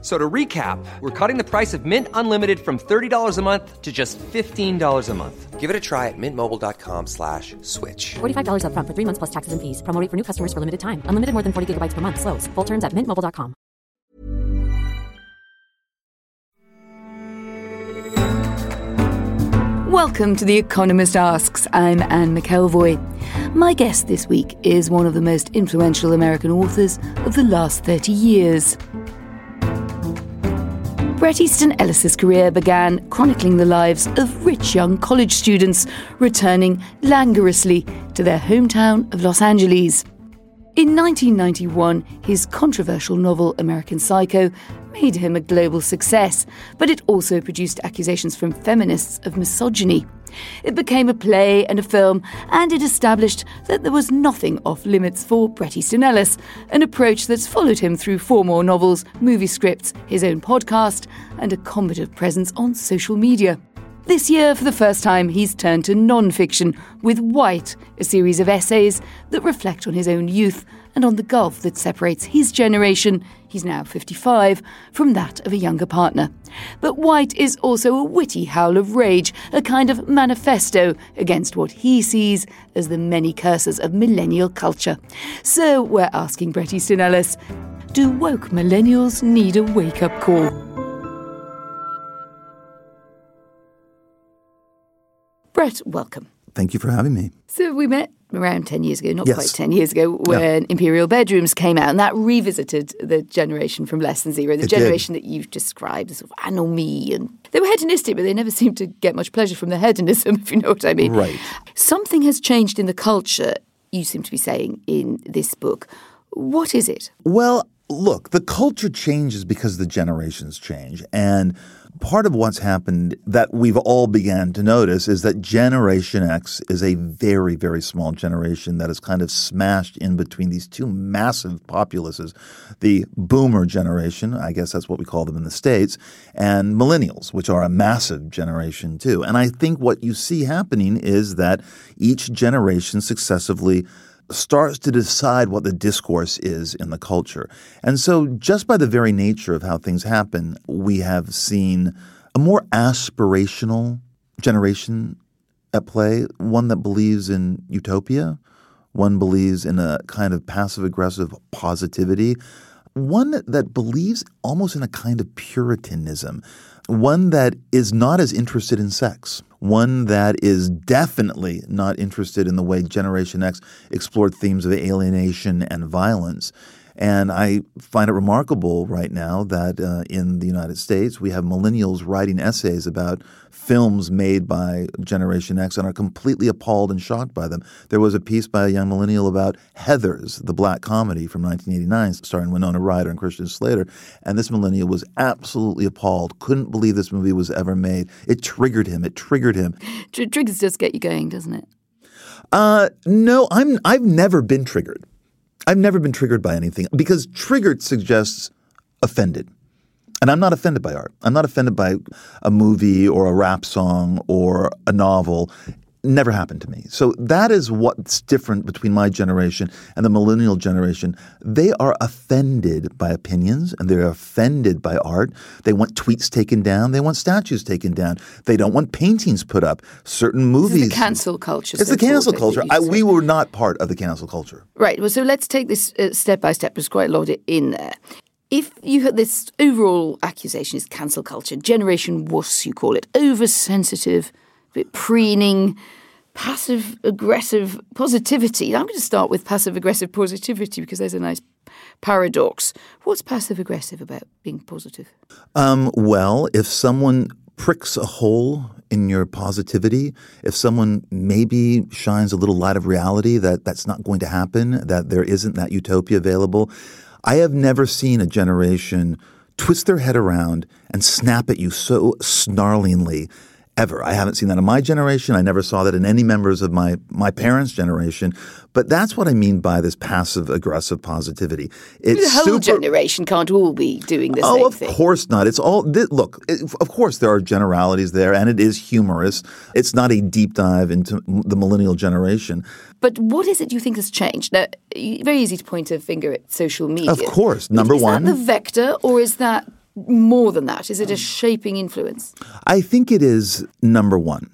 F- So to recap, we're cutting the price of Mint Unlimited from $30 a month to just $15 a month. Give it a try at mintmobile.com slash switch. $45 upfront for three months plus taxes and fees. Promo rate for new customers for limited time. Unlimited more than 40 gigabytes per month. Slows. Full terms at mintmobile.com. Welcome to The Economist Asks. I'm Anne McElvoy. My guest this week is one of the most influential American authors of the last 30 years. Bret Easton Ellis's career began chronicling the lives of rich young college students returning languorously to their hometown of Los Angeles. In 1991, his controversial novel American Psycho made him a global success, but it also produced accusations from feminists of misogyny. It became a play and a film, and it established that there was nothing off limits for Bret Easton Ellis, an approach that's followed him through four more novels, movie scripts, his own podcast, and a combative presence on social media. This year, for the first time, he's turned to non fiction with White, a series of essays that reflect on his own youth and on the gulf that separates his generation, he's now 55, from that of a younger partner. But White is also a witty howl of rage, a kind of manifesto against what he sees as the many curses of millennial culture. So we're asking Bret Easton Ellis do woke millennials need a wake up call? Bret, welcome. Thank you for having me. So we met around 10 years ago, not Yes. quite 10 years ago, when Imperial Bedrooms came out, and that revisited the generation from Less Than Zero, the It did. generation that you've described as sort of anomie. And they were hedonistic, but they never seemed to get much pleasure from their hedonism, if you know what I mean. Right. Something has changed in the culture, you seem to be saying in this book. What is it? Well, look, the culture changes because the generations change. And part of what's happened that we've all began to notice is that Generation X is a very, very small generation that is kind of smashed in between these two massive populaces the boomer generation, I guess that's what we call them in the States, and millennials, which are a massive generation too. And I think what you see happening is that each generation successively starts to decide what the discourse is in the culture. And so, just by the very nature of how things happen, we have seen a more aspirational generation at play, one that believes in utopia, one believes in a kind of passive aggressive positivity, one that believes almost in a kind of puritanism, one that is not as interested in sex, one that is definitely not interested in the way Generation X explored themes of alienation and violence. And I find it remarkable right now that uh, in the United States, we have millennials writing essays about films made by Generation X and are completely appalled and shocked by them. There was a piece by a young millennial about Heathers, the black comedy from 1989, starring Winona Ryder and Christian Slater. And this millennial was absolutely appalled, couldn't believe this movie was ever made. It triggered him. It triggered him. Tr- triggers just get you going, doesn't it? Uh, no, I'm. I've never been triggered. I've never been triggered by anything because triggered suggests offended. And I'm not offended by art. I'm not offended by a movie or a rap song or a novel. Never happened to me. So that is what's different between my generation and the millennial generation. They are offended by opinions and they're offended by art. They want tweets taken down. They want statues taken down. They don't want paintings put up. Certain movies. It's the cancel culture. It's so the cancel culture. I, we were not part of the cancel culture. Right. Well, so let's take this uh, step by step. There's quite a lot in there. If you had this overall accusation is cancel culture, Generation Wuss, you call it, oversensitive, bit preening, passive aggressive positivity. I'm going to start with passive aggressive positivity because there's a nice paradox. What's passive aggressive about being positive? Um, well, if someone pricks a hole in your positivity, if someone maybe shines a little light of reality that that's not going to happen, that there isn't that utopia available, I have never seen a generation twist their head around and snap at you so snarlingly ever. I haven't seen that in my generation. I never saw that in any members of my my parents' generation. But that's what I mean by this passive aggressive positivity. It's the whole super, generation can't all be doing the Oh, of thing. course not. It's all th- look. It, of course, there are generalities there, and it is humorous. It's not a deep dive into the millennial generation. But what is it you think has changed? Now, very easy to point a finger at social media. Of course, number is one. that the vector, or is that more than that? Is it a shaping influence? I think it is number one.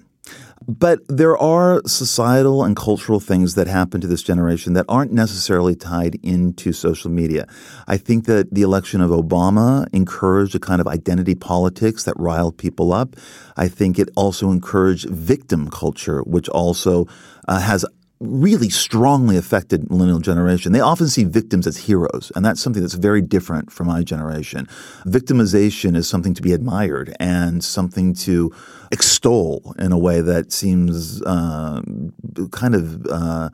But there are societal and cultural things that happen to this generation that aren't necessarily tied into social media. I think that the election of Obama encouraged a kind of identity politics that riled people up. I think it also encouraged victim culture, which also uh, has really strongly affected millennial generation. They often see victims as heroes, and that's something that's very different from my generation. Victimization is something to be admired and something to extol in a way that seems uh, kind of. Uh,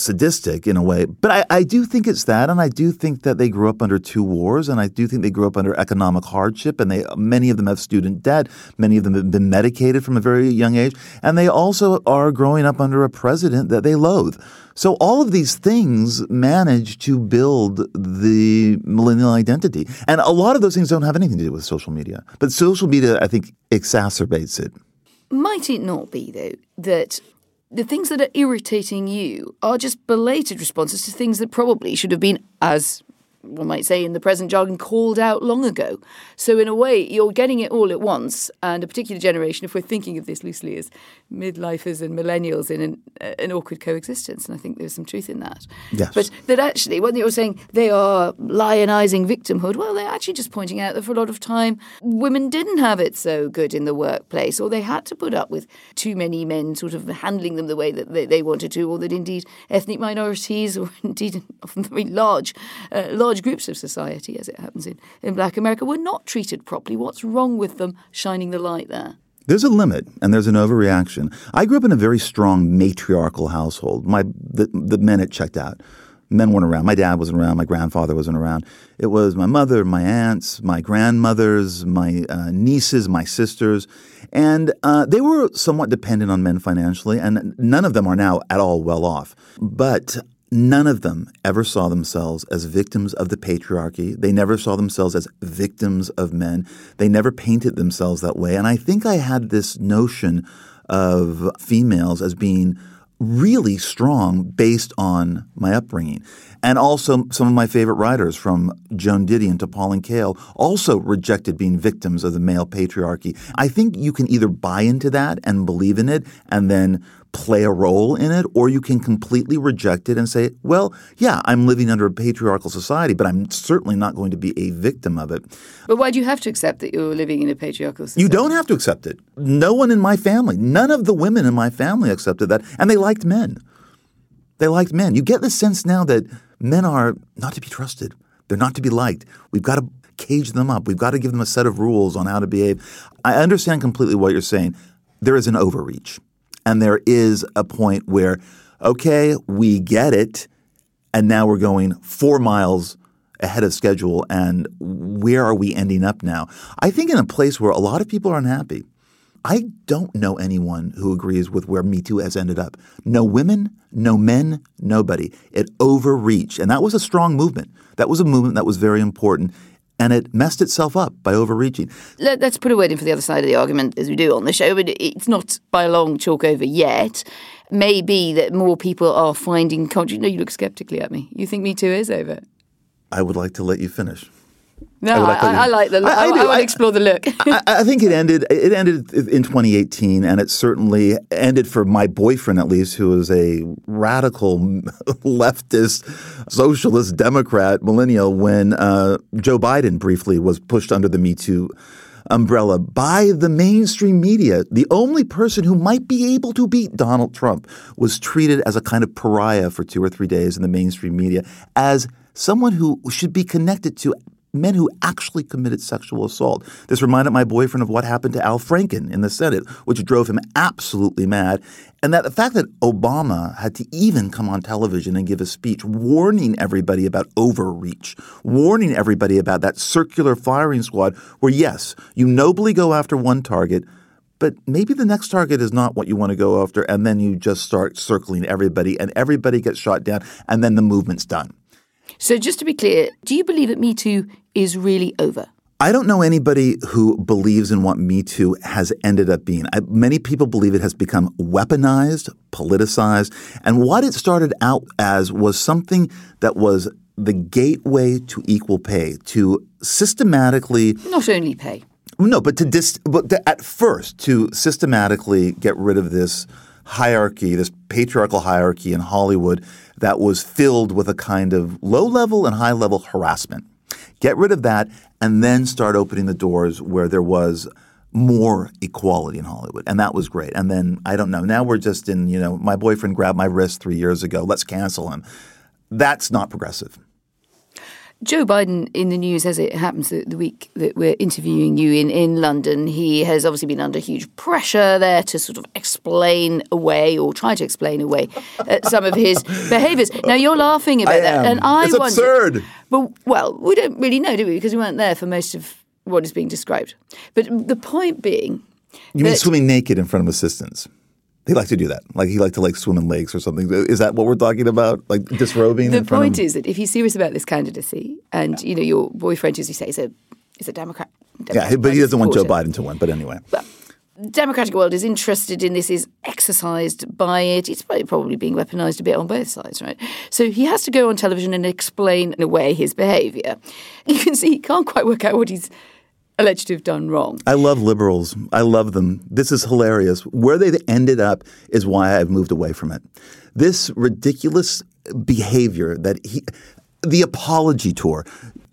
sadistic in a way. But I, I do think it's that, and I do think that they grew up under two wars, and I do think they grew up under economic hardship, and they many of them have student debt, many of them have been medicated from a very young age, and they also are growing up under a president that they loathe. So all of these things manage to build the millennial identity, and a lot of those things don't have anything to do with social media, but social media I think exacerbates it. Might it not be, though, that the things that are irritating you are just belated responses to things that probably should have been, as one might say in the present jargon, called out long ago? So, in a way, you're getting it all at once, and a particular generation, if we're thinking of this loosely as midlifers and millennials in an, uh, an awkward coexistence, and I think there's some truth in that. Yes. But that actually, when you're saying they are lionising victimhood, well, they're actually just pointing out that for a lot of time, women didn't have it so good in the workplace, or they had to put up with too many men sort of handling them the way that they, they wanted to, or that indeed ethnic minorities, or indeed often very large, uh, large groups of society, as it happens in, in Black America, were not treated properly. What's wrong with them shining the light there? There's a limit and there's an overreaction. I grew up in a very strong matriarchal household. My the, the men had checked out. Men weren't around. My dad wasn't around. My grandfather wasn't around. It was my mother, my aunts, my grandmothers, my uh, nieces, my sisters, and uh, they were somewhat dependent on men financially. And none of them are now at all well off. But None of them ever saw themselves as victims of the patriarchy. They never saw themselves as victims of men. They never painted themselves that way. And I think I had this notion of females as being really strong based on my upbringing. And also, some of my favorite writers, from Joan Didion to Pauline Kael, also rejected being victims of the male patriarchy. I think you can either buy into that and believe in it and then play a role in it, or you can completely reject it and say, well, yeah, I'm living under a patriarchal society, but I'm certainly not going to be a victim of it. But why do you have to accept that you're living in a patriarchal society? You don't have to accept it. No one in my family, none of the women in my family accepted that, and they liked men. They liked men. You get the sense now that men are not to be trusted. They're not to be liked. We've got to cage them up. We've got to give them a set of rules on how to behave. I understand completely what you're saying. There is an overreach. And there is a point where, okay, we get it. And now we're going four miles ahead of schedule. And where are we ending up now? I think in a place where a lot of people are unhappy. I don't know anyone who agrees with where Me Too has ended up. No women, no men, nobody. It overreached. And that was a strong movement. That was a movement that was very important. And it messed itself up by overreaching. Let, us put a word in for the other side of the argument, as we do on the show. But it's not by a long chalk over yet. Maybe that more people are finding country. No, you look skeptically at me. You think Me Too is over? I would like to let you finish. No, I I, like I, I like the look. I- I, I want to explore the look. I, I think it ended. It ended in 2018, and it certainly ended for my boyfriend, at least, who is a radical leftist, socialist, Democrat, millennial. When uh, Joe Biden briefly was pushed under the Me Too umbrella by the mainstream media, the only person who might be able to beat Donald Trump was treated as a kind of pariah for two or three days in the mainstream media as someone who should be connected to men who actually committed sexual assault. This reminded my boyfriend of what happened to Al Franken in the Senate, which drove him absolutely mad. And that the fact that Obama had to even come on television and give a speech warning everybody about overreach, warning everybody about that circular firing squad, where yes, you nobly go after one target, but maybe the next target is not what you want to go after. And then you just start circling everybody and everybody gets shot down and then the movement's done. So, just to be clear, do you believe that Me Too is really over? I don't know anybody who believes in what Me Too has ended up being. I, many people believe it has become weaponized, politicized, and what it started out as was something that was the gateway to equal pay, to systematically Not only pay. no, but to dis, but to, at first to systematically get rid of this hierarchy, this patriarchal hierarchy in Hollywood that was filled with a kind of low level and high level harassment. Get rid of that and then start opening the doors where there was more equality in Hollywood. And that was great. And then I don't know, now we're just in, you know, my boyfriend grabbed my wrist 3 years ago, let's cancel him. That's not progressive. Joe Biden in the news as it happens the, the week that we're interviewing you in, in London, he has obviously been under huge pressure there to sort of explain away or try to explain away uh, some of his behaviours. Now you're laughing about I that, am. and I It's wonder- absurd. But well, we don't really know, do we? Because we weren't there for most of what is being described. But the point being, You mean swimming naked in front of assistants? He liked to do that. Like he liked to like swim in lakes or something. Is that what we're talking about? Like disrobing? the in front point of is that if he's serious about this candidacy, and you know your boyfriend, as you say, is a is a Democrat. Yeah, but he doesn't want Joe. Biden to win. But anyway, the Democratic world is interested in this, is exercised by it. It's probably- probably being weaponized a bit on both sides, right? So he has to go on television and explain in a way his behaviour. You can see he can't quite work out what he's alleged to have done wrong. I love liberals. I love them. This is hilarious. Where they ended up is why I've moved away from it. This ridiculous behavior that he, the apology tour,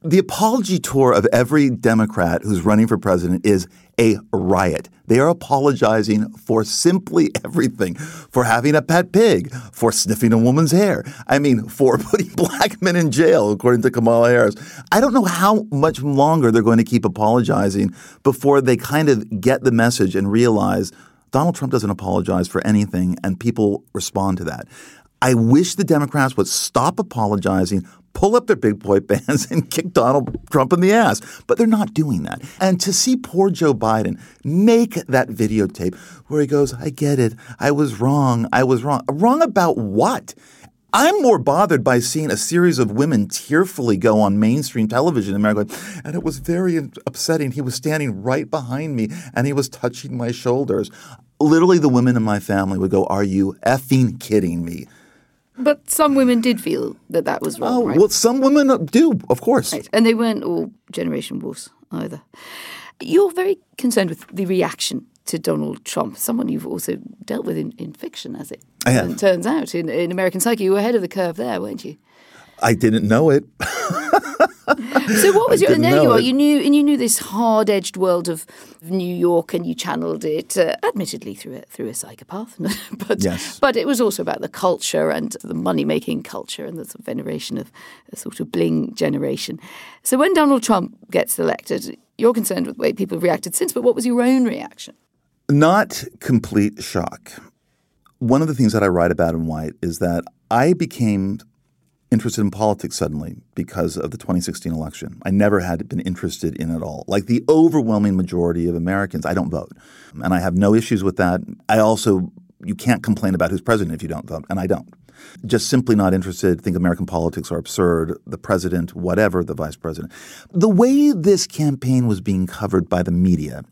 the apology tour of every Democrat who's running for president is a riot. They are apologizing for simply everything for having a pet pig, for sniffing a woman's hair. I mean, for putting black men in jail, according to Kamala Harris. I don't know how much longer they're going to keep apologizing before they kind of get the message and realize Donald Trump doesn't apologize for anything and people respond to that. I wish the Democrats would stop apologizing, pull up their big boy bands, and kick Donald Trump in the ass. But they're not doing that. And to see poor Joe Biden make that videotape where he goes, I get it. I was wrong. I was wrong. Wrong about what? I'm more bothered by seeing a series of women tearfully go on mainstream television in America, and it was very upsetting. He was standing right behind me and he was touching my shoulders. Literally, the women in my family would go, Are you effing kidding me? But some women did feel that that was wrong, Oh, right? well, some women uh, do, of course. Right. And they weren't all Generation Wolves either. You're very concerned with the reaction to Donald Trump, someone you've also dealt with in, in fiction, as it turns out, in, in American Psycho. You were ahead of the curve there, weren't you? I didn't know it. So what was your? And there you are. it. You knew, and you knew this hard-edged world of New York, and you channeled it, uh, admittedly through a through a psychopath, but Yes. but it was also about the culture and the money-making culture and the sort of veneration of a sort of bling generation. So when Donald Trump gets elected, you're concerned with the way people have reacted since. But what was your own reaction? Not complete shock. One of the things that I write about in White is that I became interested in politics suddenly because of the 2016 election. I never had been interested in it all. Like the overwhelming majority of Americans, I don't vote. And I have no issues with that. I also, you can't complain about who's president if you don't vote, and I don't. Just simply not interested, think American politics are absurd, the president, whatever, the vice president. The way this campaign was being covered by the media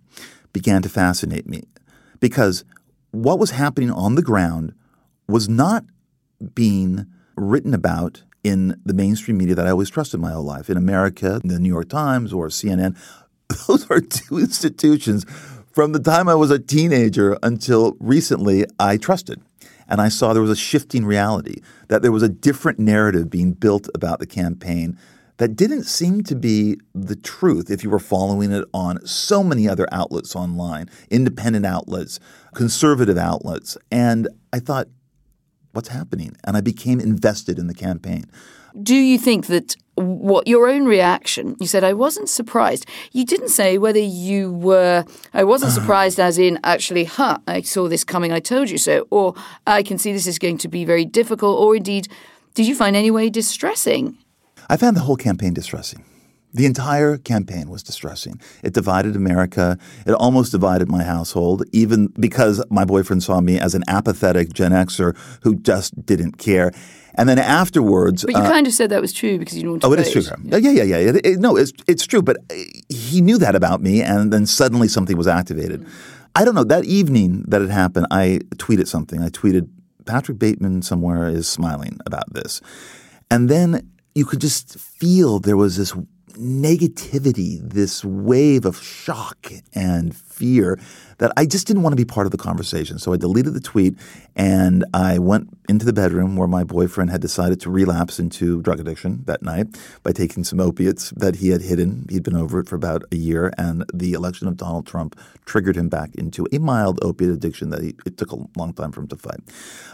began to fascinate me because what was happening on the ground was not being written about in the mainstream media that I always trusted my whole life. In America, the New York Times or CNN, those are two institutions from the time I was a teenager until recently I trusted. And I saw there was a shifting reality, that there was a different narrative being built about the campaign that didn't seem to be the truth if you were following it on so many other outlets online, independent outlets, conservative outlets. And I thought, what's happening? And I became invested in the campaign. Do you think that what your own reaction? You said I wasn't surprised. You didn't say whether you were. I wasn't surprised, as in actually, huh? I saw this coming. I told you so. Or I can see this is going to be very difficult. Or indeed, did you find any way distressing? I found the whole campaign distressing. The entire campaign was distressing. It divided America. It almost divided my household, even because my boyfriend saw me as an apathetic Gen Xer who just didn't care. And then afterwards, But you uh, kind of said that was true because you didn't want to Oh, it is true. Yeah, yeah, yeah. yeah. It- it- no, it's it's true. But uh, he knew that about me, and then suddenly something was activated. I don't know. That evening that it happened, I tweeted something. I tweeted, "Patrick Bateman somewhere is smiling about this," and then you could just feel there was this negativity, this wave of shock and fear that I just didn't want to be part of the conversation. So I deleted the tweet and I went into the bedroom where my boyfriend had decided to relapse into drug addiction that night by taking some opiates that he had hidden. He'd been over it for about a year, and the election of Donald Trump triggered him back into a mild opiate addiction that he, it took a long time for him to fight.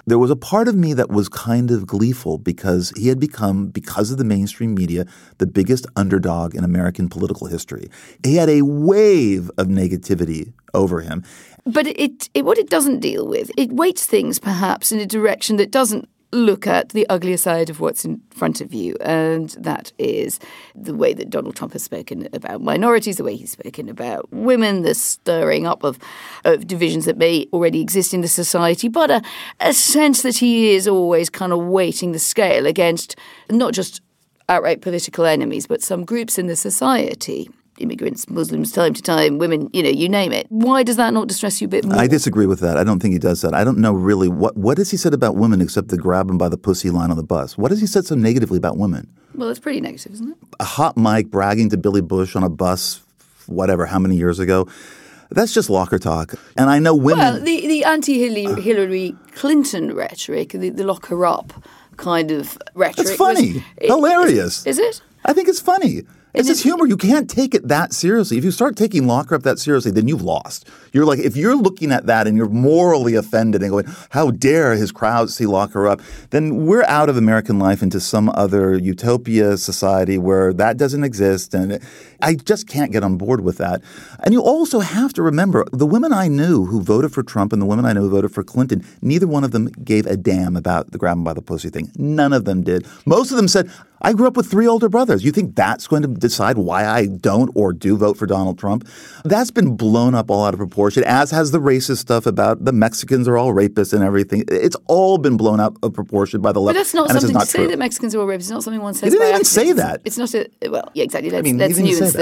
There was a part of me that was kind of gleeful because he had become, because of the mainstream media, the biggest underdog in American political history. He had a wave of negativity over him. But it, it what it doesn't deal with, it weights things perhaps in a direction that doesn't look at the uglier side of what's in front of you, and that is the way that Donald Trump has spoken about minorities, the way he's spoken about women, the stirring up of, of divisions that may already exist in the society, but a, a sense that he is always kind of weighting the scale against not just outright political enemies, but some groups in the society. Immigrants, Muslims, time to time, women, you know, you name it. Why does that not distress you a bit more? I disagree with that. I don't think he does that. I don't know really what what has he said about women except the grab him by the pussy line on the bus. What has he said so negatively about women? Well, it's pretty negative, isn't it? A hot mic bragging to Billy Bush on a bus, whatever, how many years ago? That's just locker talk. And I know women. Well, the, the anti Hillary Clinton rhetoric, the, the lock her up kind of rhetoric. It's funny. was- Hilarious. Is, is it? I think it's funny. It's just humor. You can't take it that seriously. If you start taking locker up that seriously, then you've lost. You're like, if you're looking at that and you're morally offended and going, how dare his crowd see locker up, then we're out of American life into some other utopia society where that doesn't exist. And I just can't get on board with that. And you also have to remember the women I knew who voted for Trump and the women I knew who voted for Clinton, neither one of them gave a damn about the grab by the pussy thing. None of them did. Most of them said, I grew up with three older brothers. You think that's going to decide why I don't or do vote for Donald Trump? That's been blown up all out of proportion, as has the racist stuff about the Mexicans are all rapists and everything. It's all been blown out of proportion by the left. But that's not and something just to not say that Mexicans are all rapists. It's not something one says. didn't by even say that. It's not a well, yeah, exactly. Let's, mean, he let's didn't even nuance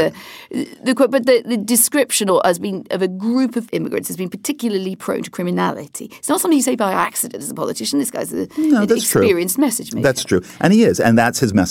the the quote. But the, the description or has been of a group of immigrants has been particularly prone to criminality. It's not something you say by accident as a politician. This guy's a, No, an that's true. experienced message maker. That's true. And he is. And that's his message.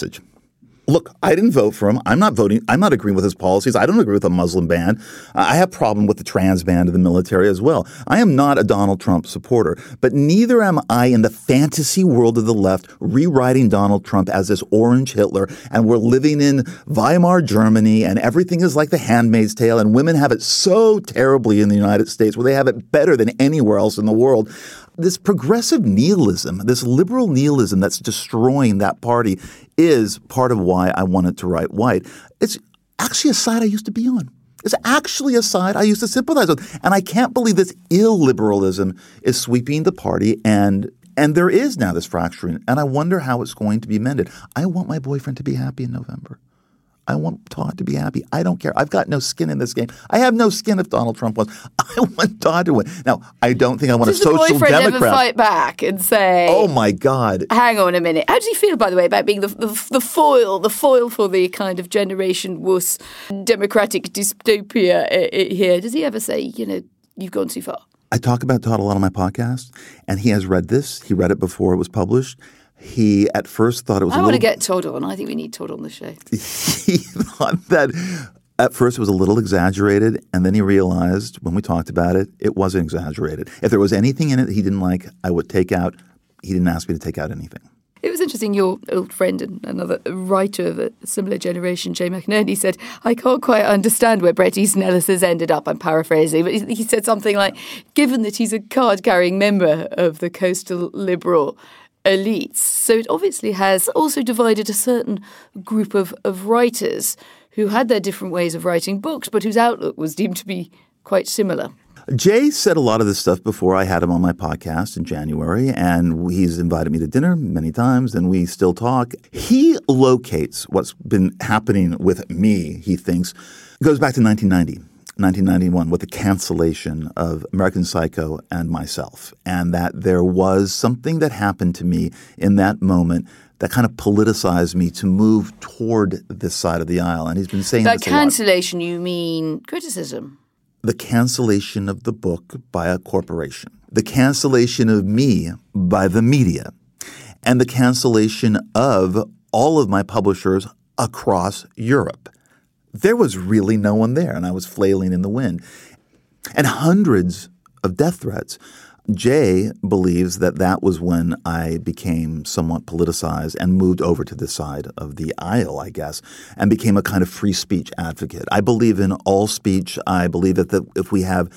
Look, I didn't vote for him. I'm not voting. I'm not agreeing with his policies. I don't agree with a Muslim ban. I have problem with the trans ban of the military as well. I am not a Donald Trump supporter, but neither am I in the fantasy world of the left rewriting Donald Trump as this orange Hitler and we're living in Weimar Germany and everything is like the handmaid's tale and women have it so terribly in the United States where they have it better than anywhere else in the world this progressive nihilism, this liberal nihilism that's destroying that party is part of why I wanted to write White. It's actually a side I used to be on. It's actually a side I used to sympathize with. And I can't believe this illiberalism is sweeping the party and and there is now this fracturing, and I wonder how it's going to be mended. I want my boyfriend to be happy in November. I want Todd to be happy. I don't care. I've got no skin in this game. I have no skin if Donald Trump wins. I want Todd to win. Now, I don't think I want Does a social democrat. ever fight back and say, Oh my God. Hang on a minute. How do you feel, by the way, about being the, the, the foil, the foil for the kind of generation wuss democratic dystopia uh, uh, here? Does he ever say, you know, you've gone too far? I talk about Todd a lot on my podcast, and he has read this. He read it before it was published. He at first thought it was I want to get Todd on. I think we need Todd on the show. he thought that at first it was a little exaggerated, and then he realized when we talked about it, it wasn't exaggerated. If there was anything in it he didn't like, I would take out. He didn't ask me to take out anything. It was interesting. Your old friend and another writer of a similar generation, Jay McInerney, said, I can't quite understand where Bret Easton Ellis has ended up. I'm paraphrasing, but he he said something like, given that he's a card carrying member of the coastal liberal elites, so it obviously has also divided a certain group of, of writers who had their different ways of writing books, but whose outlook was deemed to be quite similar. Jay said a lot of this stuff before I had him on my podcast in January, and he's invited me to dinner many times, and we still talk. He locates what's been happening with me, he thinks, goes back to 1990. 1991 with the cancellation of American Psycho and myself, and that there was something that happened to me in that moment that kind of politicized me to move toward this side of the aisle. And he's been saying By this a lot. cancellation, you mean criticism? the cancellation of the book by a corporation, the cancellation of me by the media, and the cancellation of all of my publishers across Europe. There was really no one there, and I was flailing in the wind. And hundreds of death threats. Jay believes that that was when I became somewhat politicized and moved over to the side of the aisle, I guess, and became a kind of free speech advocate. I believe in all speech. I believe that the, if we have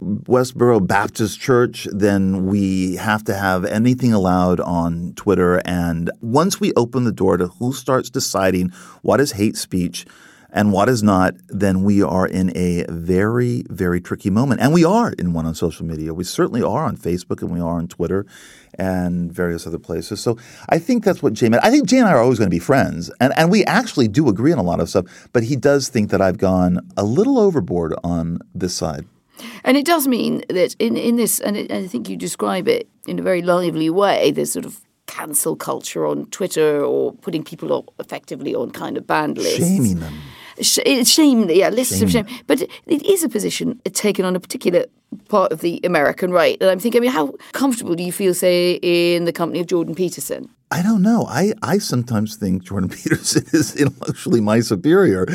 Westboro Baptist Church, then we have to have anything allowed on Twitter. And once we open the door to who starts deciding what is hate speech and what is not, then we are in a very, very tricky moment. And we are in one on social media. We certainly are on Facebook and we are on Twitter and various other places. So I think that's what Jay meant. I think Jay and I are always going to be friends. And, and we actually do agree on a lot of stuff. But he does think that I've gone a little overboard on this side. And it does mean that in, in this, and it, I think you describe it in a very lively way, there's sort of cancel culture on Twitter or putting people up effectively on kind of banned lists. Shaming them. Shame, yeah, lists of shame. But it is a position taken on a particular part of the American right. And I'm thinking, I mean, how comfortable do you feel, say, in the company of Jordan Peterson? I don't know. I, I sometimes think Jordan Peterson is intellectually my superior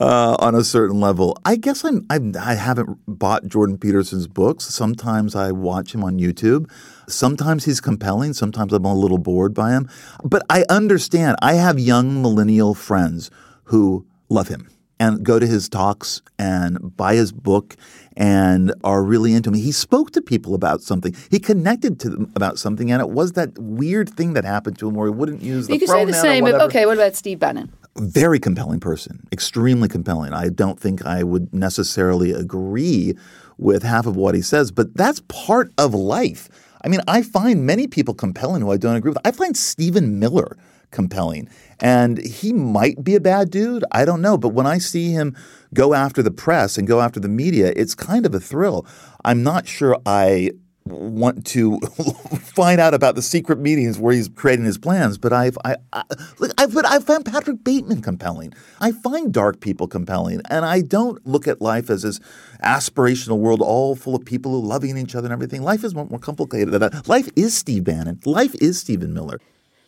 uh, on a certain level. I guess I'm, I'm I haven't bought Jordan Peterson's books. Sometimes I watch him on YouTube. Sometimes he's compelling. Sometimes I'm a little bored by him. But I understand. I have young millennial friends who love him and go to his talks and buy his book and are really into him. He spoke to people about something. He connected to them about something, and it was that weird thing that happened to him where he wouldn't use the You could say the same. whatever. Okay, what about Steve Bannon? Very compelling person, extremely compelling. I don't think I would necessarily agree with half of what he says, but that's part of life. I mean, I find many people compelling who I don't agree with. I find Stephen Miller compelling. And he might be a bad dude. I don't know. But when I see him go after the press and go after the media, it's kind of a thrill. I'm not sure I want to find out about the secret meetings where he's creating his plans. But I've I, I look, I've but I found Patrick Bateman compelling. I find dark people compelling, and I don't look at life as this aspirational world all full of people who loving each other and everything. Life is more, more complicated than that. Life is Steve Bannon. Life is Stephen Miller.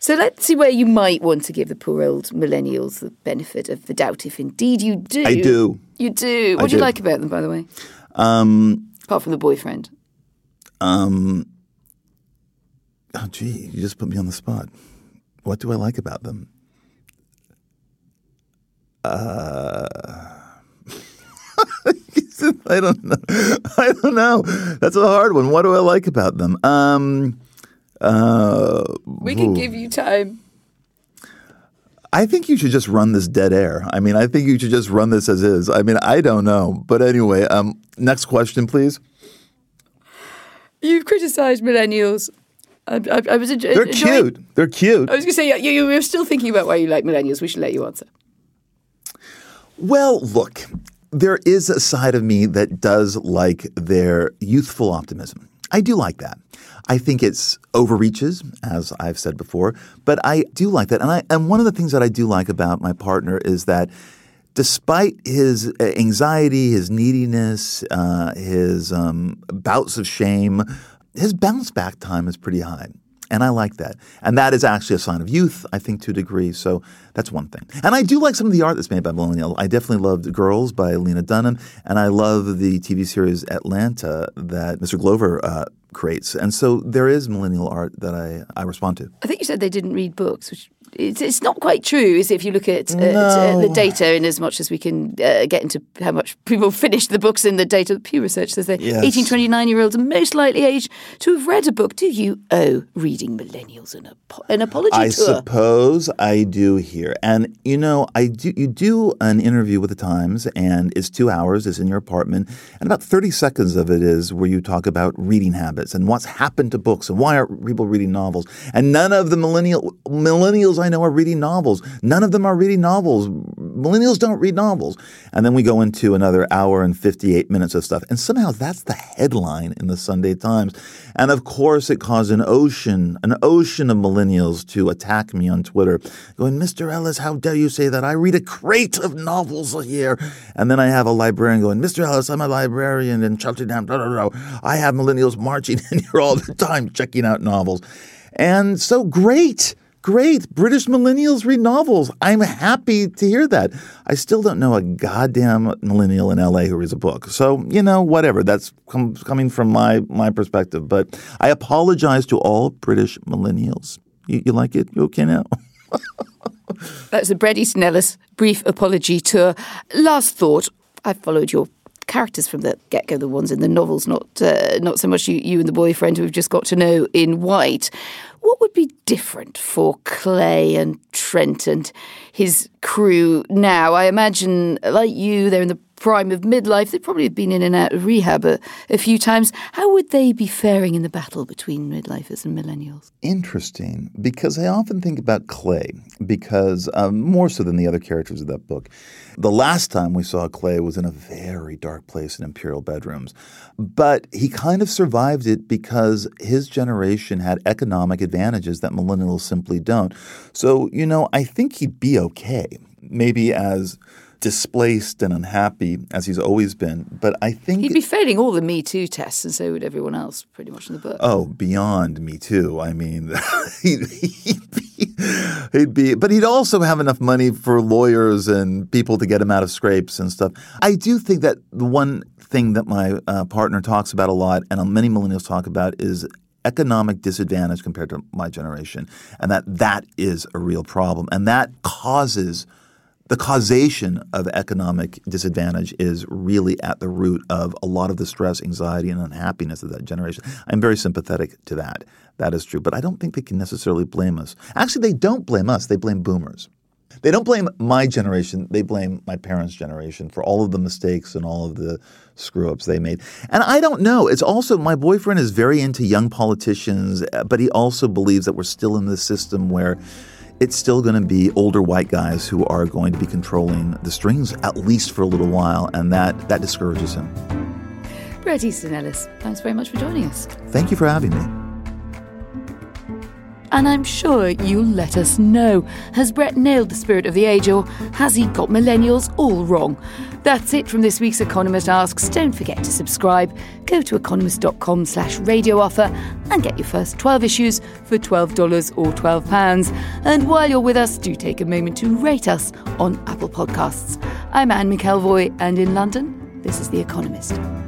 So let's see where you might want to give the poor old millennials the benefit of the doubt, if indeed you do. I do. You do. What I do you do. like about them, by the way? Um, Apart from the boyfriend. um, oh, gee, you just put me on the spot. What do I like about them? Uh, I don't know. I don't know. That's a hard one. What do I like about them? Um, uh, We can give you time. I think you should just run this dead air. I mean, I think you should just run this as is. I mean, I don't know. But anyway, um, next question, please. You've criticised millennials. I, I, I was enjoy- They're enjoying- cute. They're cute. I was going to say, you, you were still thinking about why you like millennials. We should let you answer. Well, look, there is a side of me that does like their youthful optimism. I do like that. I think it's overreaches, as I've said before, but I do like that. And I and one of the things that I do like about my partner is that despite his uh, anxiety, his neediness, uh, his um, bouts of shame, his bounce back time is pretty high. And I like that. And that is actually a sign of youth, I think, to a degree. So that's one thing. And I do like some of the art that's made by Millennial. I definitely loved Girls by Lena Dunham. And I love the TV series Atlanta that Mr. Glover uh, creates. And so there is millennial art that I, I respond to. I think you said they didn't read books, which it's, it's not quite true, is it, if you look at, at, uh, the data, in as much as we can uh, get into how much people finish the books in the data. Pew Research says that Yes. 18, 29 year olds are most likely aged to have read a book. Do you owe reading millennials an, apo- an apology I tour? suppose I do here. And you know, I do you do an interview with the Times and it's 2 hours, it's in your apartment, and about 30 seconds of it is where you talk about reading habits and what's happened to books and why are people reading novels. And none of the millennial millennials I know are reading novels. None of them are reading novels. Millennials don't read novels. And then we go into another hour and 58 minutes of stuff. And somehow that's the headline in the Sunday Times. And of course, it caused an ocean, an ocean of millennials to attack me on Twitter, going, Mr. Ellis, how dare you say that? I read a crate of novels a year. And then I have a librarian going, Mr. Ellis, I'm a librarian in Cheltenham. I have millennials marching in here all the time checking out novels. And so great. Great. British millennials read novels. I'm happy to hear that. I still don't know a goddamn millennial in LA who reads a book. So, you know, whatever. That's com- coming from my, my perspective. But I apologize to all British millennials. You, you like it? You okay now? That's the Bret Easton Ellis brief apology tour. Last thought. I followed your characters from the get go, the ones in the novels, not uh, not so much you, you and the boyfriend who we've just got to know in White. What would be different for Clay and Trent and his crew now? I imagine, like you, they're in the prime of midlife. They'd probably have been in and out of rehab a, a few times. How would they be faring in the battle between midlifers and millennials? Interesting, because I often think about Clay, because um, more so than the other characters of that book. The last time we saw Clay was in a very dark place in Imperial bedrooms. But he kind of survived it because his generation had economic advantages that millennials simply don't. So, you know, I think he'd be okay. Maybe as displaced and unhappy as he's always been. But I think He'd be failing all the Me Too tests, and so would everyone else, pretty much in the book. Oh, beyond me too. I mean, he'd, he'd, be, he'd be, but he'd also have enough money for lawyers and people to get him out of scrapes and stuff. I do think that the one thing that my uh, partner talks about a lot, and many millennials talk about, is economic disadvantage compared to my generation, and that that is a real problem, and that causes the causation of economic disadvantage is really at the root of a lot of the stress, anxiety, and unhappiness of that generation. I'm very sympathetic to that. That is true. But I don't think they can necessarily blame us. Actually, they don't blame us, they blame boomers. They don't blame my generation, they blame my parents' generation for all of the mistakes and all of the screw ups they made. And I don't know. It's also, my boyfriend is very into young politicians, but he also believes that we're still in this system where it's still going to be older white guys who are going to be controlling the strings at least for a little while, and that that discourages him. Bret Easton Ellis, thanks very much for joining us. Thank you for having me. And I'm sure you'll let us know. Has Bret nailed the spirit of the age, or has he got millennials all wrong? That's it from this week's Economist Asks. Don't forget to subscribe. Go to economist.com slash radio offer and get your first 12 issues for $12 or £12. And while you're with us, do take a moment to rate us on Apple Podcasts. I'm Anne McElvoy, and in London, this is The Economist.